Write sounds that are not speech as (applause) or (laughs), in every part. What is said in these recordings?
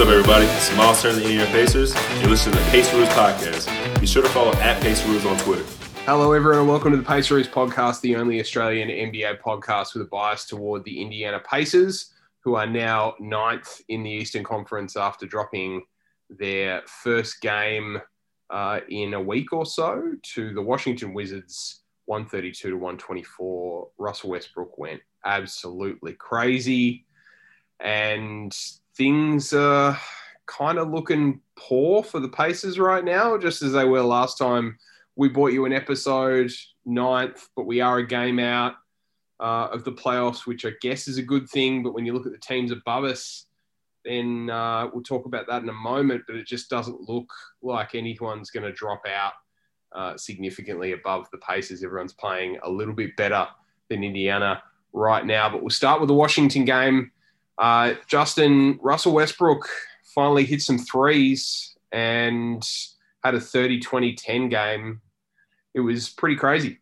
What's up, everybody? It's Miles Turner, the Indiana Pacers. You're listening to the Paceroos Podcast. Be sure to follow at Paceroos on Twitter. Hello, everyone. And welcome to the Pacers podcast, the only Australian NBA podcast with a bias toward the Indiana Pacers, who are now ninth in the Eastern Conference after dropping their first game uh, in a week or so to the Washington Wizards, 132 to 124. Russell Westbrook went absolutely crazy, and things are kind of looking poor for the Pacers right now, just as they were last time we brought you an episode ninth, but we are a game out uh, of the playoffs, which I guess is a good thing. But when you look at the teams above us, then uh, we'll talk about that in a moment. But it just doesn't look like anyone's going to drop out uh, significantly above the Pacers. Everyone's playing a little bit better than Indiana right now. But we'll start with the Washington game. Uh, Justin Russell Westbrook finally hit some threes and had a 30 20 10 game. It was pretty crazy.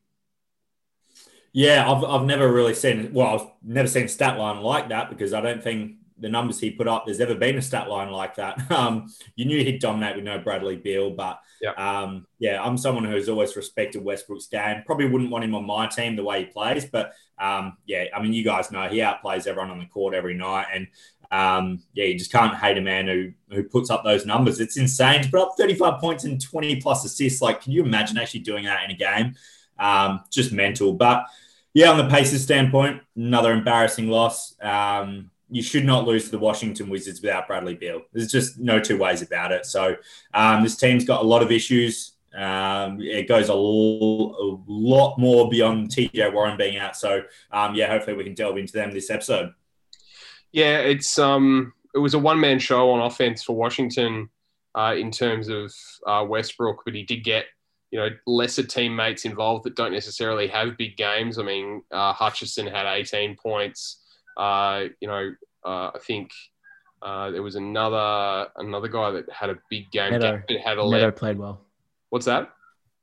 Yeah, I've, I've never really seen, well, I've never seen stat line like that because I don't think the numbers he put up, there's ever been a stat line like that. (laughs) Um, you knew he'd dominate with no Bradley Beal, but yeah. Um, yeah, I'm someone who's always respected Westbrook's game. Probably wouldn't want him on my team the way he plays, but um, yeah, I mean, you guys know he outplays everyone on the court every night, and um, yeah, you just can't hate a man who who puts up those numbers. It's insane to put up 35 points and 20 plus assists. Like, can you imagine actually doing that in a game? Um, just mental. But yeah, on the Pacers standpoint, another embarrassing loss. Um, you should not lose to the Washington Wizards without Bradley Beal. There's just no two ways about it. So um, this team's got a lot of issues. Um, it goes a, l- a lot more beyond TJ Warren being out. So um, yeah, hopefully we can delve into them this episode. Yeah, it's um, it was a one man show on offense for Washington uh, in terms of uh, Westbrook, but he did get you know lesser teammates involved that don't necessarily have big games. I mean, uh, Hutchison had 18 points. Uh, you know, uh, I think uh, there was another another guy that had a big game. Neto, had a Neto played well. What's that?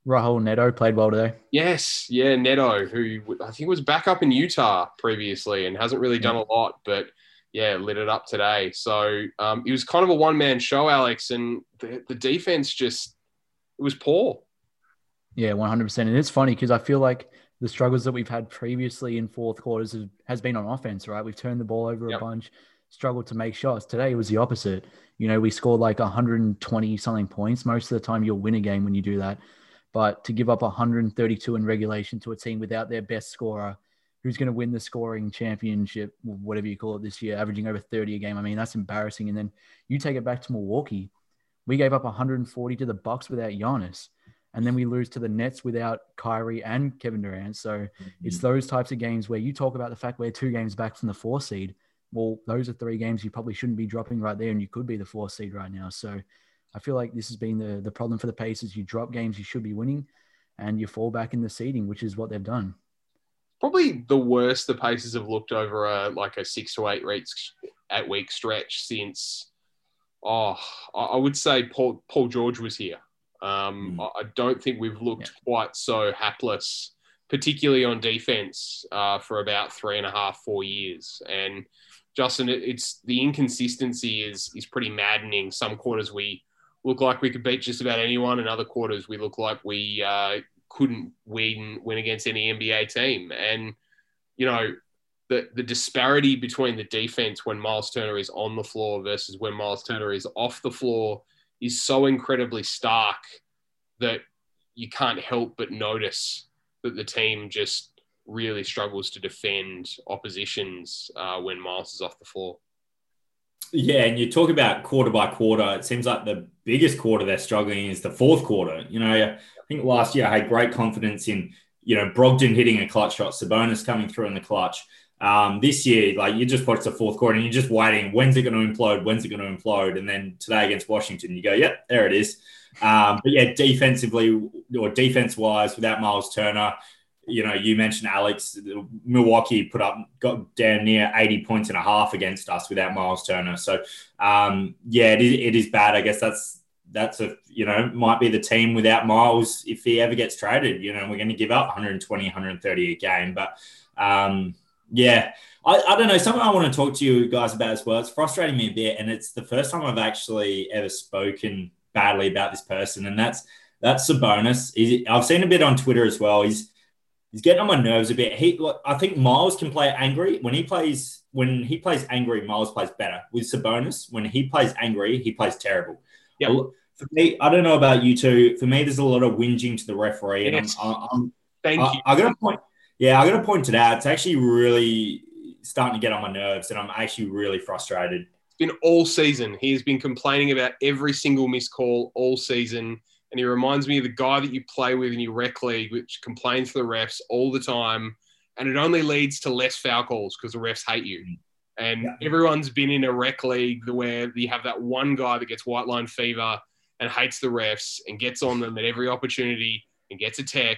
Raul Neto played well today. Yes, yeah, Neto, who I think was back up in Utah previously and hasn't really done a lot, but yeah, lit it up today. So um, it was kind of a one man show, Alex, and the, the defense just it was poor. Yeah, one hundred percent. And it's funny because I feel like the struggles that we've had previously in fourth quarters has, has been on offense, right? We've turned the ball over Yep. a bunch, struggled to make shots. Today it was the opposite. You know, we scored like 120 something points. Most of the time you'll win a game when you do that. But to give up 132 in regulation to a team without their best scorer, who's going to win the scoring championship, whatever you call it this year, averaging over 30 a game. I mean, that's embarrassing. And then you take it back to Milwaukee. We gave up 140 to the Bucks without Giannis and then we lose to the Nets without Kyrie and Kevin Durant. So mm-hmm. it's those types of games where you talk about the fact we're two games back from the four seed. Well, those are three games you probably shouldn't be dropping right there, and you could be the four seed right now. So I feel like this has been the the problem for the Pacers. You drop games you should be winning, and you fall back in the seeding, which is what they've done. Probably the worst the Pacers have looked over a like a six to eight weeks at week stretch since. Oh, I I would say Paul Paul George was here. Um, I I don't think we've looked quite so hapless, particularly on defense, uh, for about three and a half, four years. And Justin, it, it's the inconsistency is is pretty maddening. Some quarters we look like we could beat just about anyone, and other quarters we look like we uh, couldn't win win against any NBA team. And you know, the the disparity between the defense when Miles Turner is on the floor versus when Miles Turner is off the floor is so incredibly stark that you can't help but notice that the team just really struggles to defend oppositions uh, when Miles is off the floor. Yeah, and you talk about quarter by quarter. It seems like the biggest quarter they're struggling is the fourth quarter. You know, I think last year I had great confidence in, you know, Brogdon hitting a clutch shot, Sabonis coming through in the clutch. Um, this year, like you just watch the fourth quarter and you're just waiting. When's it going to implode? When's it going to implode? And then today against Washington, you go, yep, there it is. Um, but yeah, defensively or defense wise, without Miles Turner, you know, you mentioned Alex, Milwaukee put up got down near 80 points and a half against us without Miles Turner. So um, yeah, it is, it is bad. I guess that's that's a you know might be the team without Miles if he ever gets traded. You know, we're going to give up 120, 130 a game, but um, yeah, I, I don't know. Something I want to talk to you guys about as well. It's frustrating me a bit, and it's the first time I've actually ever spoken badly about this person, and that's that's Sabonis. He's, I've seen a bit on Twitter as well. He's he's getting on my nerves a bit. He, I think Miles can play angry when he plays. When he plays angry, Miles plays better. With Sabonis, when he plays angry, he plays terrible. Yep. For me, I don't know about you two. For me, there's a lot of whinging to the referee, and Yes. I'm, I'm, Thank I, you. I got to point. Yeah, I got to point it out. It's actually really starting to get on my nerves, and I'm actually really frustrated. It's been all season. He has been complaining about every single missed call all season. And he reminds me of the guy that you play with in your rec league, which complains to the refs all the time. And it only leads to less foul calls because the refs hate you. And Yeah. everyone's been in a rec league where you have that one guy that gets white line fever and hates the refs and gets on them at every opportunity and gets a tech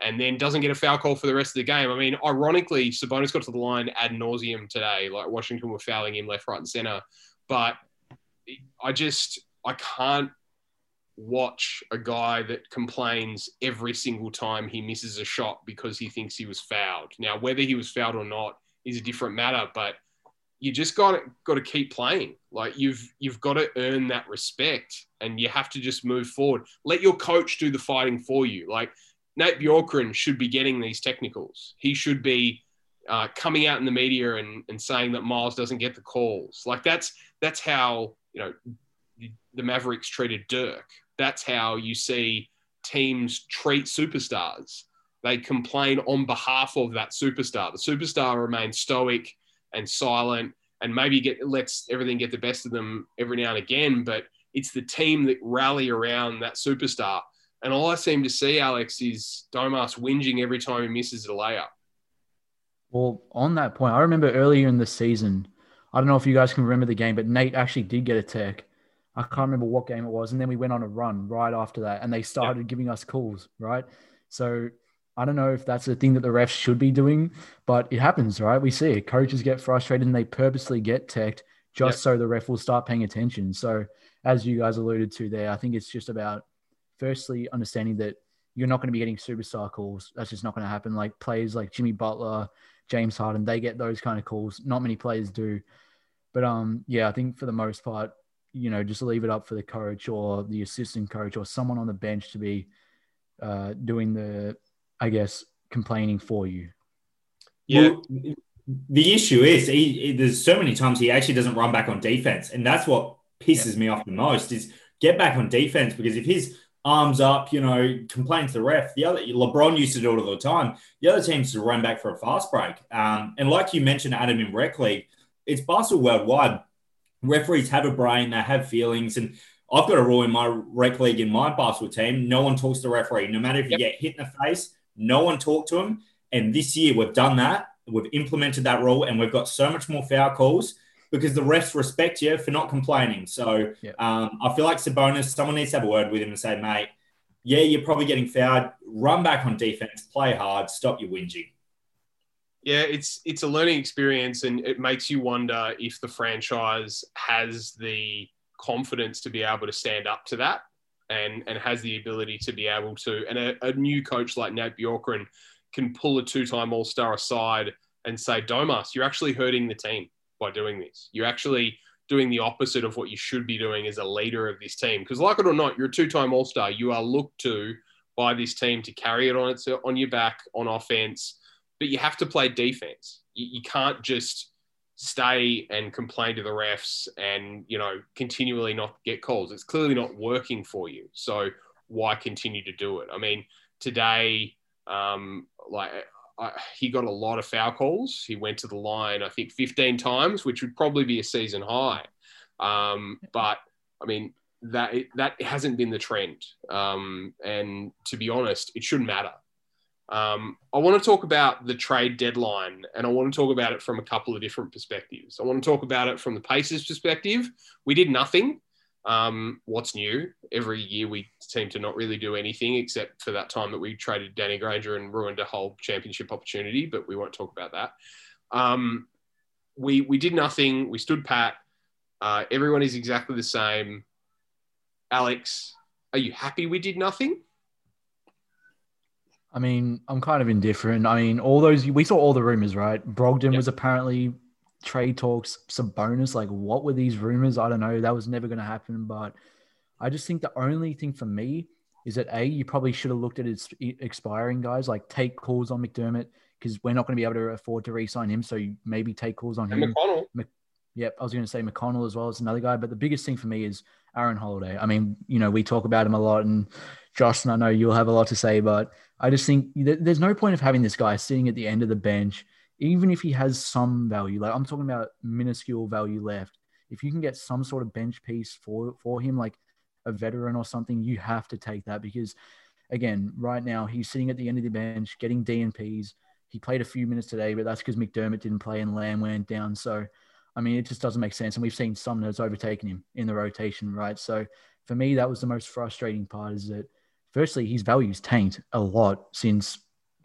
and then doesn't get a foul call for the rest of the game. I mean, ironically, Sabonis got to the line ad nauseum today. Like Washington were fouling him left, right, and center. But I just I can't watch a guy that complains every single time he misses a shot because he thinks he was fouled. Now, whether he was fouled or not is a different matter, but you just got to, got to keep playing. Like you've you've got to earn that respect, and you have to just move forward. Let your coach do the fighting for you. Like Nate Bjorkgren should be getting these technicals. He should be uh, coming out in the media and, and saying that Miles doesn't get the calls. Like that's that's how you know the, Mavericks treated Dirk. That's how you see teams treat superstars. They complain on behalf of that superstar. The superstar remains stoic and silent, and maybe get lets everything get the best of them every now and again. But it's the team that rally around that superstar. And all I seem to see, Alex, is Domas whinging every time he misses a layup. Well, on that point, I remember earlier in the season, I don't know if you guys can remember the game, but Nate actually did get a tech. I can't remember what game it was. And then we went on a run right after that and they started giving us calls, right? So I don't know if that's a thing that the refs should be doing, but it happens, right? We see it. Coaches get frustrated and they purposely get teched just Yep. so the ref will start paying attention. So, as you guys alluded to there, I think it's just about firstly understanding that you're not going to be getting superstar calls. That's just not going to happen. Like players like Jimmy Butler, James Harden, they get those kind of calls. Not many players do. But um, yeah, I think for the most part, you know, just leave it up for the coach or the assistant coach or someone on the bench to be uh, doing the, I guess, complaining for you. Yeah. Well, the issue is he, he- there's so many times he actually doesn't run back on defense, and that's what pisses me off the most. Is get back on defense because if his arms up, you know, complain to the ref. The other LeBron used to do it all the time. The other teams to run back for a fast break. Um, and like you mentioned, Adam in rec league, it's basketball worldwide. Referees have a brain, they have feelings, and I've got a rule in my rec league in my basketball team: no one talks to the referee, no matter if you Yep. get hit in the face. No one talk to him. And this year we've done that. We've implemented that rule, and we've got so much more foul calls because the refs respect you for not complaining. So Yep. um, I feel like Sabonis, someone needs to have a word with him and say, mate, yeah, you're probably getting fouled. Run back on defense, play hard, stop your whinging. Yeah, it's it's a learning experience, and it makes you wonder if the franchise has the confidence to be able to stand up to that, and and has the ability to be able to. And a, a new coach like Nate Bjorkgren can pull a two-time All-Star aside and say, "Domas, you're actually hurting the team by doing this. You're actually doing the opposite of what you should be doing as a leader of this team. Because, like it or not, you're a two-time All-Star. You are looked to by this team to carry it on its on your back on offense." but you have to play defense. You, you can't just stay and complain to the refs and you know continually not get calls. It's clearly not working for you. So why continue to do it? I mean, today, um, like I, he got a lot of foul calls. He went to the line, I think, 15 times, which would probably be a season high. Um, but I mean, that that hasn't been the trend. Um, and to be honest, it shouldn't matter. Um, I want to talk about the trade deadline, and I want to talk about it from a couple of different perspectives. I want to talk about it from the Pacers' perspective. We did nothing. Um, what's new? Every year we seem to not really do anything except for that time that we traded Danny Granger and ruined a whole championship opportunity, but we won't talk about that. Um, we, we did nothing. We stood pat. Uh, everyone is exactly the same. Alex, are you happy we did nothing? I mean, I'm kind of indifferent. I mean, all those we saw all the rumors, right? Brogdon Yep. was apparently trade talks, Sabonis. Like, what were these rumors? I don't know. That was never going to happen. But I just think the only thing for me is that a you probably should have looked at its expiring guys, like take calls on McDermott because we're not going to be able to afford to re-sign him. So you maybe take calls on And him. McConnell. Yep, I was going to say McConnell as well as another guy, but the biggest thing for me is Aaron Holiday. I mean, you know, we talk about him a lot, and Justin, I know you'll have a lot to say, but I just think th- there's no point of having this guy sitting at the end of the bench, even if he has some value. Like I'm talking about minuscule value left. If you can get some sort of bench piece for for him, like a veteran or something, you have to take that because, again, right now he's sitting at the end of the bench getting DNPs. He played a few minutes today, but that's because McDermott didn't play and Lamb went down. So, I mean, it just doesn't make sense. And we've seen Sumner's overtaken him in the rotation, right? So, for me, that was the most frustrating part is that, firstly, his value's tanked a lot since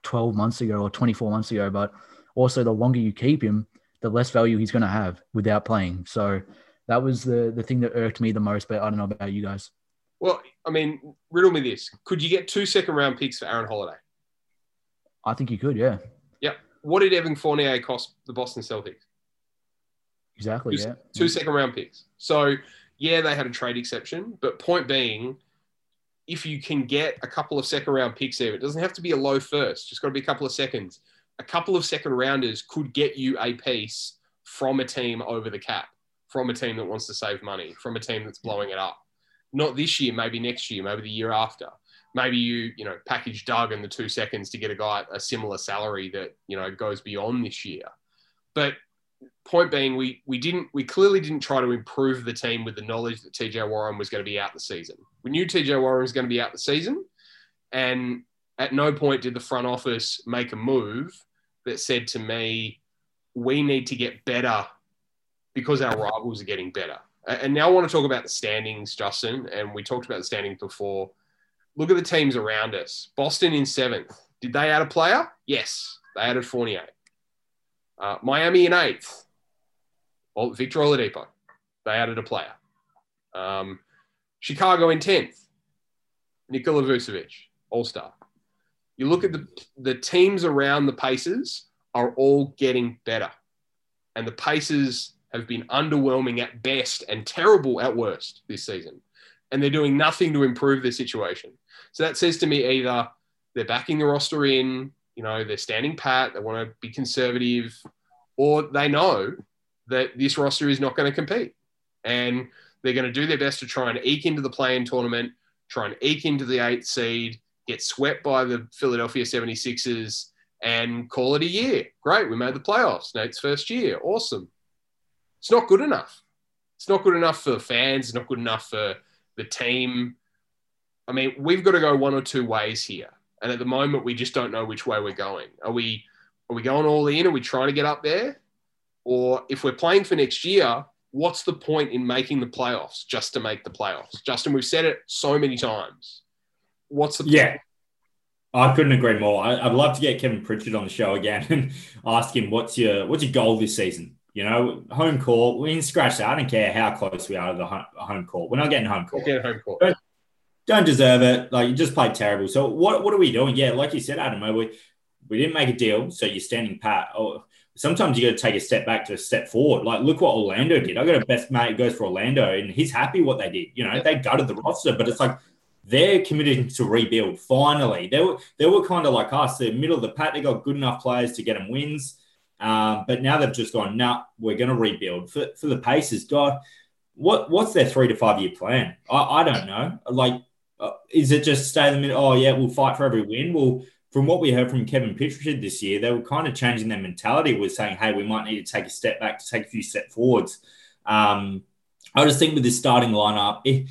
12 months ago or 24 months ago. But also, the longer you keep him, the less value he's going to have without playing. So, that was the the thing that irked me the most. But I don't know about you guys. Well, I mean, riddle me this: Could you get two second round picks for Aaron Holiday? I think you could, yeah, Yeah. What did Evan Fournier cost the Boston Celtics? exactly, Two- yeah. Two second round picks. So yeah, they had a trade exception, but point being, if you can get a couple of second round picks there, it doesn't have to be a low first. Just got to be a couple of seconds. A couple of second rounders could get you a piece from a team over the cap, from a team that wants to save money, from a team that's blowing it up. Not this year, maybe next year, maybe the year after. Maybe you, you know, package Doug in the two seconds to get a guy a similar salary that, you know, goes beyond this year. But point being, we we didn't we clearly didn't try to improve the team with the knowledge that TJ Warren was going to be out the season. We knew TJ Warren was going to be out the season, and at no point did the front office make a move that said to me, "We need to get better because our rivals are getting better." And now I want to talk about the standings, Justin, and we talked about the standings before. Look at the teams around us. Boston in seventh. Did they add a player? Yes, they added Fournier. Uh, Miami in eighth. Victor Oladipo. They added a player. Um, Chicago in 10th. Nikola Vucevic, all star. You look at the, the teams around the Pacers are all getting better. And the Pacers have been underwhelming at best and terrible at worst this season. And they're doing nothing to improve their situation. So that says to me either they're backing the roster in, you know, they're standing pat, they want to be conservative, or they know that this roster is not going to compete. And they're going to do their best to try and eke into the play-in tournament, try and eke into the eighth seed, get swept by the Philadelphia 76ers, and call it a year. Great, we made the playoffs. Nate's first year. Awesome. It's not good enough. It's not good enough for fans. It's not good enough for the team. I mean, we've got to go one or two ways here. And at the moment, we just don't know which way we're going. Are we are we going all in? Are we trying to get up there? Or if we're playing for next year, what's the point in making the playoffs just to make the playoffs? Justin, we've said it so many times. What's the Yeah. I couldn't agree more. I, I'd love to get Kevin Pritchard on the show again (laughs) and ask him what's your what's your goal this season. You know, home court. We can scratch that. I don't care how close we are to the home, home court. We're not getting home court. Get home court. Don't deserve it. Like you just played terrible. So what what are we doing? Yeah, like you said, Adam, we we didn't make a deal, so you're standing pat. Oh, sometimes you got to take a step back to a step forward. Like look what Orlando did. I got a best mate who goes for Orlando, and he's happy what they did. You know, they gutted the roster, but it's like they're committed to rebuild. Finally, they were they were kind of like us. They're middle of the pack. They got good enough players to get them wins. Um, but now they've just gone. Nah, we're going to rebuild for for the Pacers. God, what what's their three to five year plan? I, I don't know. Like, uh, is it just stay in the middle? Oh yeah, we'll fight for every win. Well, from what we heard from Kevin Pritchard this year, they were kind of changing their mentality. Was saying, hey, we might need to take a step back to take a few step forwards. Um, I just think with this starting lineup, it,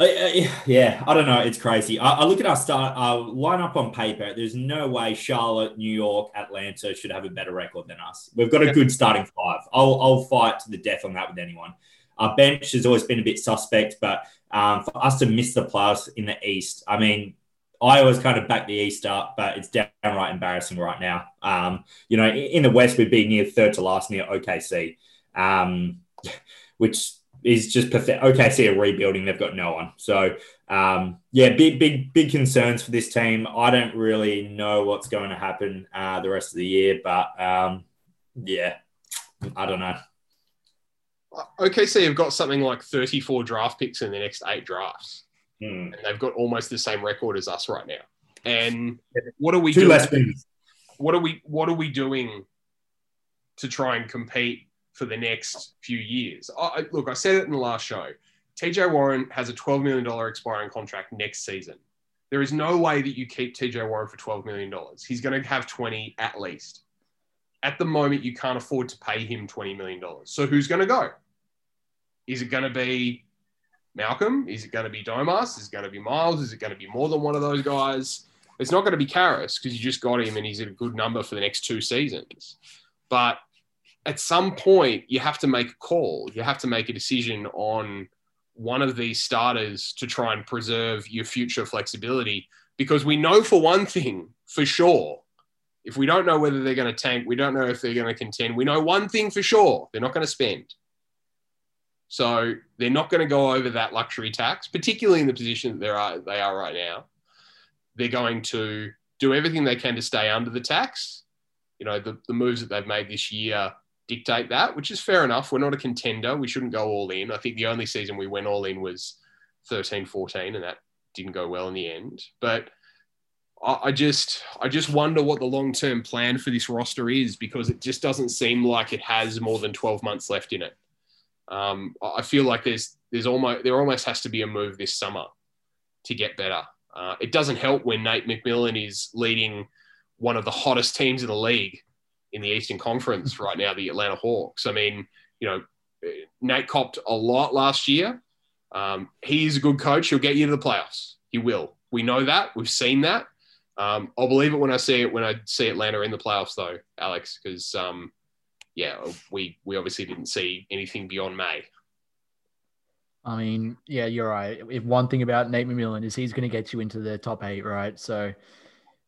I, I, yeah, I don't know. It's crazy. I, I look at our start our lineup on paper. There's no way Charlotte, New York, Atlanta should have a better record than us. We've got a good starting five. I'll, I'll fight to the death on that with anyone. Our bench has always been a bit suspect, but um, for us to miss the playoffs in the East, I mean, I always kind of back the East up, but it's downright embarrassing right now. Um, you know, in the West, we'd be near third to last near OKC, um, (laughs) which is just pathetic. OKC are rebuilding; they've got no one. So, um, yeah, big, big, big concerns for this team. I don't really know what's going to happen uh, the rest of the year, but um, yeah, I don't know. OKC have got something like 34 draft picks in the next eight drafts, Hmm. and they've got almost the same record as us right now. And what are we Two doing? less. What are we What are we doing to try and compete for the next few years? I, look, I said it in the last show. TJ Warren has a 12 million dollar expiring contract next season. There is no way that you keep TJ Warren for 12 million dollars. He's going to have 20 at least. At the moment, you can't afford to pay him 20 million dollars. So who's going to go? Is it going to be Malcolm? Is it going to be Domas? Is it going to be Miles? Is it going to be more than one of those guys? It's not going to be Caris because you just got him and he's at a good number for the next two seasons. But at some point, you have to make a call. You have to make a decision on one of these starters to try and preserve your future flexibility because we know for one thing for sure. If we don't know whether they're going to tank, we don't know if they're going to contend. We know one thing for sure they're not going to spend. So they're not going to go over that luxury tax, particularly in the position that they are, they are right now. They're going to do everything they can to stay under the tax. You know, the, the moves that they've made this year dictate that, which is fair enough. We're not a contender. We shouldn't go all in. I think the only season we went all in was 13 14, and that didn't go well in the end. But I, just I just wonder what the long term plan for this roster is because it just doesn't seem like it has more than 12 months left in it. Um, I I feel like there's there's almost there almost has to be a move this summer to get better. Uh, it doesn't help when Nate McMillan is leading one of the hottest teams in the league in the Eastern Conference right now, the Atlanta Hawks. I mean, you know, Nate copped a lot last year. Um, he's a good coach. He'll get you to the playoffs. He will. We know that. We've seen that. Um, I'll believe it when I see it when I see Atlanta in the playoffs, though, Alex, because um, yeah, we we obviously didn't see anything beyond May. I mean, yeah, you're right. If one thing about Nate McMillan is he's going to get you into the top eight, right? So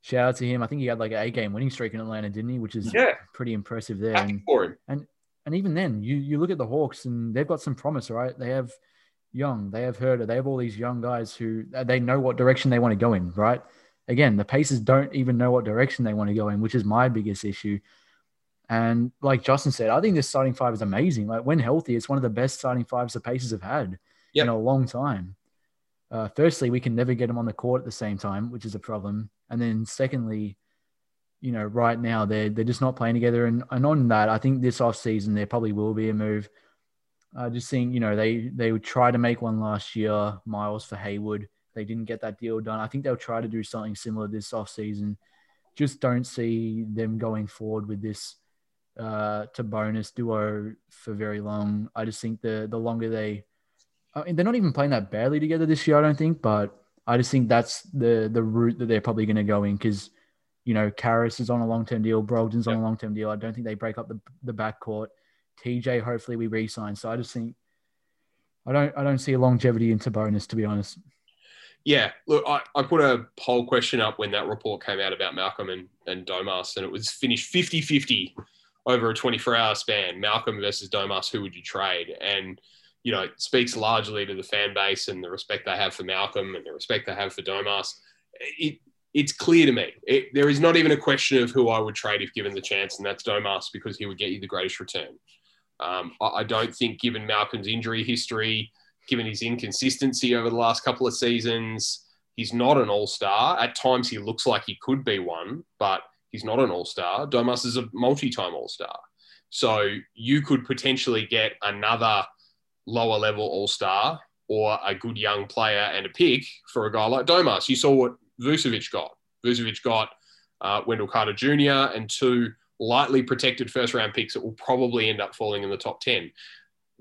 shout out to him. I think he had like an eight game winning streak in Atlanta, didn't he? Which is Yeah. pretty impressive there. Happy And, and even then, you you look at the Hawks and they've got some promise, right? They have Young, they have Huerter, they have all these young guys who uh, they know what direction they want to go in, right? Again, the Pacers don't even know what direction they want to go in, which is my biggest issue. And like Justin said, I think this starting five is amazing. Like when healthy, it's one of the best starting fives the Pacers have had Yep. in a long time. Uh, firstly, we can never get them on the court at the same time, which is a problem. And then secondly, you know, right now they're they're just not playing together. And, and on that, I think this off season there probably will be a move. Uh, just seeing, you know, they they would try to make one last year, Miles for Hayward. They didn't get that deal done. I think they'll try to do something similar this off season. Just don't see them going forward with this uh, Turbonis duo for very long. I just think the the longer they, I mean, they're not even playing that badly together this year. I don't think, but I just think that's the the route that they're probably going to go in because, you know, Caris is on a long term deal, Brogdon's on a long term deal. I don't think they break up the the backcourt. TJ, hopefully we re-sign. So I just think I don't I don't see a longevity into bonus to be honest. Yeah, look, I, I put a poll question up when that report came out about Malcolm and, and Domas, and it was finished 50 50 over a 24 hour span. Malcolm versus Domas, who would you trade? And, you know, speaks largely to the fan base and the respect they have for Malcolm and the respect they have for Domas. It, it's clear to me. It, there is not even a question of who I would trade if given the chance, and that's Domas because he would get you the greatest return. Um, I, I don't think, given Malcolm's injury history, given his inconsistency over the last couple of seasons. He's not an all star. At times, he looks like he could be one, but he's not an all star. Domas is a multi time all star. So you could potentially get another lower level all star or a good young player and a pick for a guy like Domas. You saw what Vucevic got. Vucevic got uh, Wendell Carter Jr. and two lightly protected first round picks that will probably end up falling in the top 10.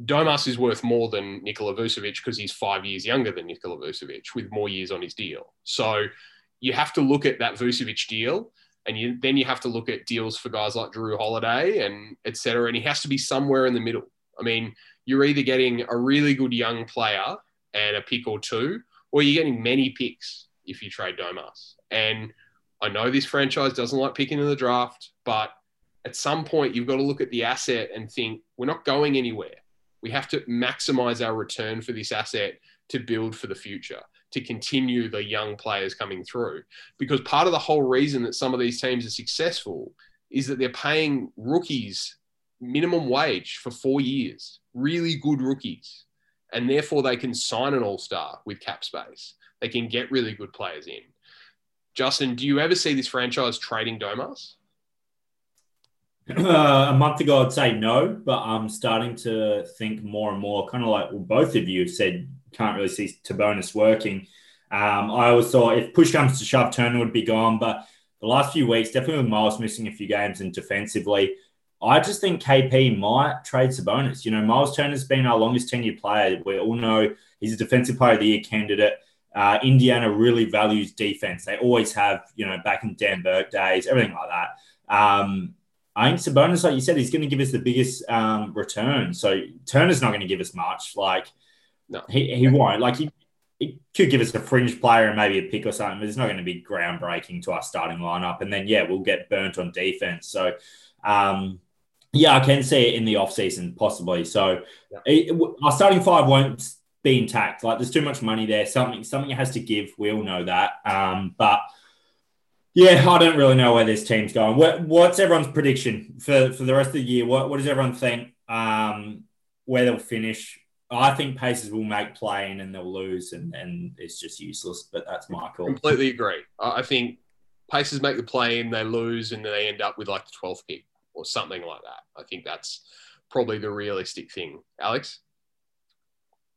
Domas is worth more than Nikola Vucevic because he's five years younger than Nikola Vucevic with more years on his deal. So you have to look at that Vucevic deal, and you, then you have to look at deals for guys like Jrue Holiday and et cetera. And he has to be somewhere in the middle. I mean, you're either getting a really good young player and a pick or two, or you're getting many picks if you trade Domas. And I know this franchise doesn't like picking in the draft, but at some point you've got to look at the asset and think we're not going anywhere We have to maximize our return for this asset to build for the future, to continue the young players coming through. Because part of the whole reason that some of these teams are successful is that they're paying rookies minimum wage for four years, really good rookies. And therefore, they can sign an all star with cap space. They can get really good players in. Justin, do you ever see this franchise trading Domas? (clears throat) Uh, a month ago, I'd say no, but I'm starting to think more and more, kind of like well, both of you said, can't really see Sabonis working. Um, I always thought if push comes to shove, Turner would be gone, but the last few weeks, definitely with Miles missing a few games and defensively, I just think KP might trade Sabonis. You know, Miles Turner's been our longest tenured player. We all know he's a defensive player of the year candidate. Uh, Indiana really values defense. They always have, you know, back in Dan Burke days, everything like that. Um, I think Sabonis, like you said, he's going to give us the biggest um, return. So Turner's not going to give us much. Like, no, he, he won't. Like, he, he could give us a fringe player and maybe a pick or something, but it's not going to be groundbreaking to our starting lineup. And then, yeah, we'll get burnt on defense. So, um, yeah, I can see it in the off season possibly. So, yeah. it, our starting five won't be intact. Like, there's too much money there. Something something has to give. We all know that. Um, but yeah, I don't really know where this team's going. What, what's everyone's prediction for, for the rest of the year? What, what does everyone think? Um, where they'll finish? I think Pacers will make play in and they'll lose, and, and it's just useless. But that's my call. Completely agree. I think Pacers make the play and they lose, and they end up with like the 12th pick or something like that. I think that's probably the realistic thing. Alex?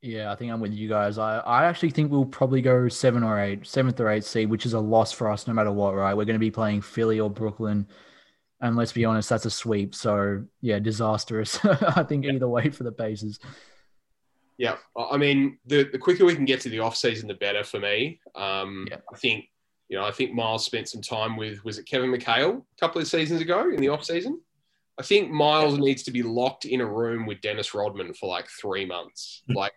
Yeah, I think I'm with you guys. I, I actually think we'll probably go seven or eight, seventh or eighth seed, which is a loss for us no matter what, right? We're going to be playing Philly or Brooklyn. And let's be honest, that's a sweep. So, yeah, disastrous. (laughs) I think either way for the Pacers. Yeah. I mean, the, the quicker we can get to the off season, the better for me. Um, yeah. I think, you know, I think Miles spent some time with, was it Kevin McHale a couple of seasons ago in the off season? I think Miles needs to be locked in a room with Dennis Rodman for like three months. (laughs) like,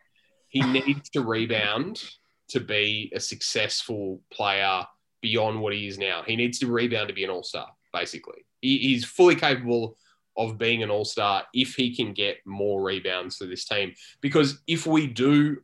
he needs to rebound to be a successful player beyond what he is now. He needs to rebound to be an all star, basically. He, he's fully capable of being an all star if he can get more rebounds for this team. Because if we do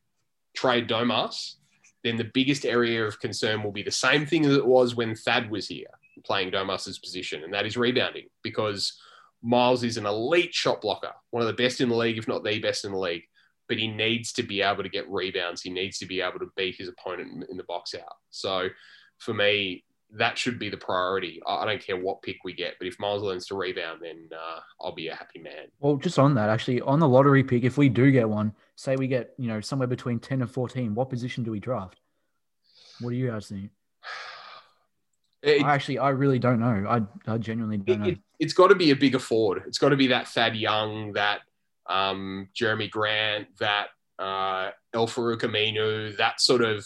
trade Domas, then the biggest area of concern will be the same thing as it was when Thad was here playing Domas's position, and that is rebounding. Because Miles is an elite shot blocker, one of the best in the league, if not the best in the league but he needs to be able to get rebounds. He needs to be able to beat his opponent in the box out. So for me, that should be the priority. I don't care what pick we get, but if Miles learns to rebound, then uh, I'll be a happy man. Well, just on that, actually, on the lottery pick, if we do get one, say we get you know somewhere between ten and fourteen, what position do we draft? What do you guys think? (sighs) It, I actually, I really don't know. I, I genuinely don't it, know. It, has got to be a bigger forward. It's got to be that Thad Young, that um, Jerami Grant, that uh, Al-Farouq Aminu, that sort of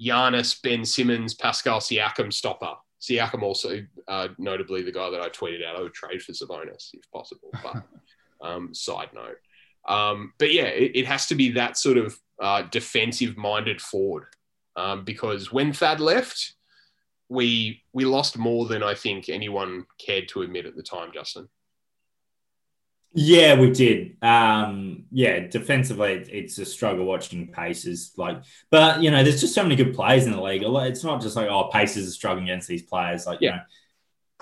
Giannis, Ben Simmons, Pascal Siakam stopper. Siakam also uh, notably the guy that I tweeted out I would trade for Sabonis if possible. But (laughs) um, side note, um, but yeah, it, it, has to be that sort of uh, defensive minded forward um, because when Thad left, we we lost more than I think anyone cared to admit at the time, Justin. Yeah, we did. Um, yeah, defensively, it's a struggle watching Pacers. Like, but you know, there's just so many good players in the league. It's not just like oh, Pacers are struggling against these players. Like, yeah.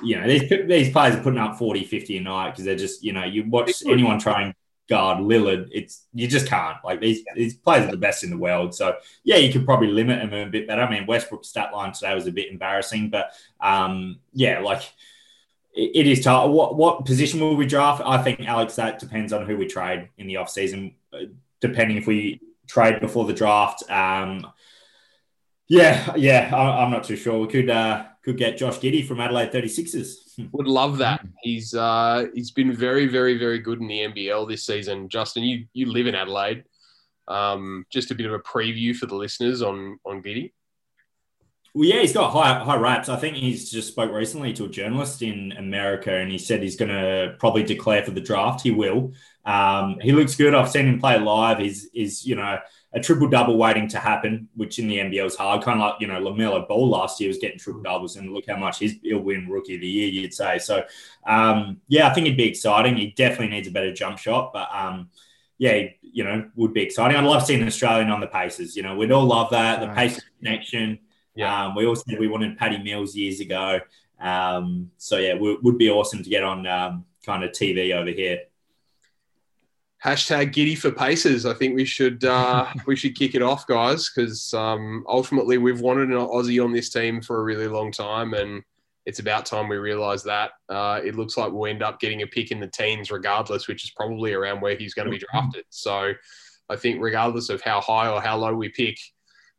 you know, you know, these these players are putting up 40, 50 a night because they're just, you know, you watch anyone try and guard Lillard, it's you just can't. Like these these players are the best in the world. So yeah, you could probably limit them a bit better. I mean, Westbrook's stat line today was a bit embarrassing, but um, yeah, like it is tough. What what position will we draft? I think Alex. That depends on who we trade in the off season. Depending if we trade before the draft. Um, yeah, yeah. I, am not too sure. We could uh, could get Josh Giddey from Adelaide 36ers. Would love that. He's uh, he's been very very very good in the NBL this season. Justin, you you live in Adelaide. Um, just a bit of a preview for the listeners on on Giddey. Well, yeah, he's got high high raps. I think he's just spoke recently to a journalist in America, and he said he's going to probably declare for the draft. He will. Um, he looks good. I've seen him play live. He's is you know a triple double waiting to happen, which in the NBL is hard. Kind of like you know LaMelo Ball last year was getting triple doubles, and look how much he's, he'll win Rookie of the Year. You'd say so. Um, yeah, I think it'd be exciting. He definitely needs a better jump shot, but um, yeah, you know, would be exciting. I'd love seeing an Australian on the Pacers. You know, we'd all love that the Nice. Pacers connection. Yeah. Um, we all said we wanted Paddy Mills years ago. Um, so yeah, it would be awesome to get on um, kind of TV over here. Hashtag Giddey for Pacers. I think we should uh, (laughs) we should kick it off, guys, because um, ultimately we've wanted an Aussie on this team for a really long time, and it's about time we realise that. Uh, it looks like we'll end up getting a pick in the teens, regardless, which is probably around where he's going to be drafted. So, I think regardless of how high or how low we pick,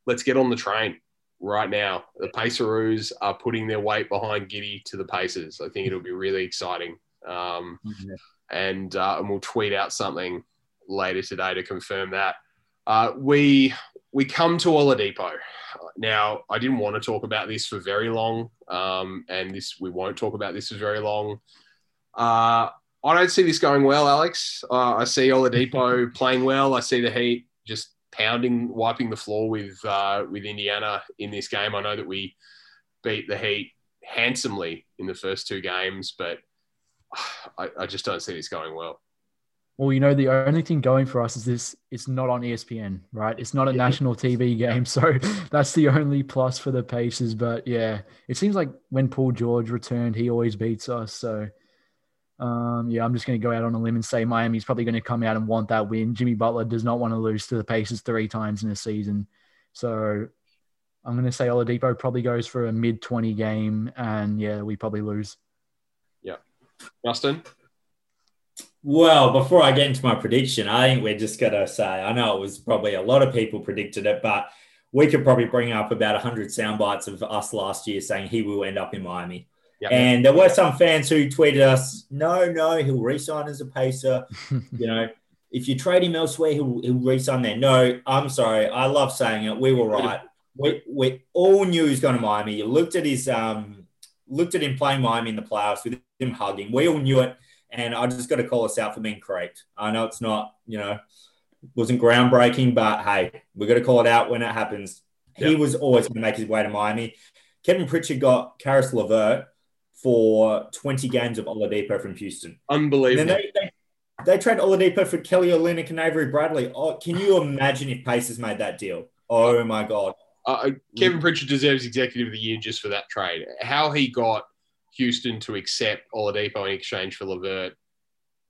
let's get on the train right now. The Paceroos are putting their weight behind Giddey to the Pacers. I think it'll be really exciting. Um, and uh, and we'll tweet out something later today to confirm that. Uh, we we come to Oladipo. Now, I didn't want to talk about this for very long, um, and this we won't talk about this for very long. Uh, I don't see this going well, Alex. Uh, I see Oladipo (laughs) playing well. I see the Heat just pounding, wiping the floor with uh, with Indiana in this game. I know that we beat the Heat handsomely in the first two games, but I, I just don't see this going well. Well, you know, the only thing going for us is this it's not on ESPN, right? It's not a Yeah. national TV game. (laughs) So that's the only plus for the Pacers. But yeah, it seems like when Paul George returned, he always beats us. So um, yeah, I'm just going to go out on a limb and say Miami's probably going to come out and want that win. Jimmy Butler does not want to lose to the Pacers three times in a season. So I'm going to say Oladipo probably goes for a mid 20 game. And yeah, we probably lose. Justin? Well, before I get into my prediction, I think we're just going to say, I know it was probably a lot of people predicted it, but we could probably bring up about 100 sound bites of us last year saying he will end up in Miami. Yep. And there were some fans who tweeted us, no, no, he'll resign as a Pacer. (laughs) you know, if you trade him elsewhere, he'll, he'll resign there. No, I'm sorry. I love saying it. We were right. We, we all knew he was going to Miami. You looked at his um, looked at him playing Miami in the playoffs with him hugging. We all knew it. And I just got to call us out for being correct. I know it's not, you know, wasn't groundbreaking, but hey, we got to call it out when it happens. He was always going to make his way to Miami. Kevin Pritchard got Caris LeVert for 20 games of Oladipo from Houston. And Unbelievable. then they, they, they trade Oladipo for Kelly Olynyk and Avery Bradley. Oh, can you imagine if Pacers made that deal? Oh my God. Uh, Kevin Pritchard deserves Executive of the Year just for that trade. How he got Houston to accept Oladipo in exchange for LeVert,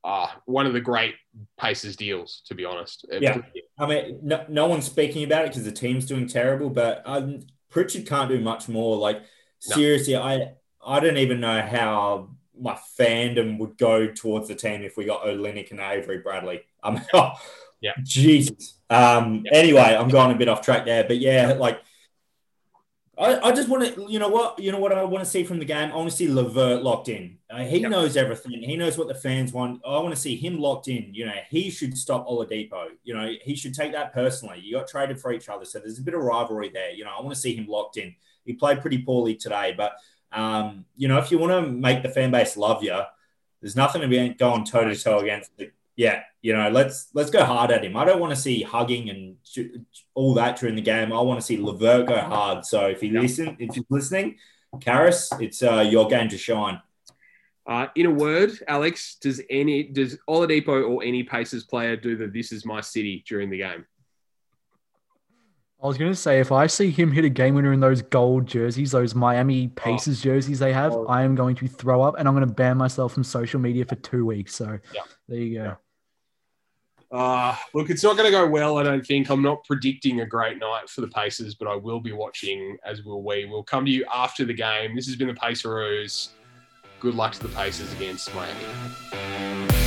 ah, one of the great Pacers deals, to be honest. Yeah. I mean, no, no one's speaking about it because the team's doing terrible, but um, Pritchard can't do much more. Like, No. seriously, I I don't even know how my fandom would go towards the team if we got Olynyk and Avery Bradley. (laughs) Oh, Yeah. Jesus. Um, Yeah. Anyway, I'm going a bit off track there, but yeah, like. I, I just want to, you know what, you know what I want to see from the game. I want to see LeVert locked in. Uh, he Yep. knows everything. He knows what the fans want. I want to see him locked in. You know, he should stop Oladipo. You know, he should take that personally. You got traded for each other, so there's a bit of rivalry there. You know, I want to see him locked in. He played pretty poorly today, but um, you know, if you want to make the fan base love you, there's nothing to be going toe to toe against. The, yeah, you know, let's let's go hard at him. I don't want to see hugging and all that during the game. I want to see LeVert go hard. So if you listen, if you're listening, Caris, it's uh, your game to shine. Uh, in a word, Alex, does any does Oladipo or any Pacers player do the "This is my city" during the game? I was going to say, if I see him hit a game winner in those gold jerseys, those Miami Pacers jerseys they have, Oh. I am going to throw up and I'm going to ban myself from social media for two weeks. So Yeah. there you go. Uh, look, it's not going to go well, I don't think. I'm not predicting a great night for the Pacers, but I will be watching, as will we. We'll come to you after the game. This has been the Paceroos. Good luck to the Pacers against Miami.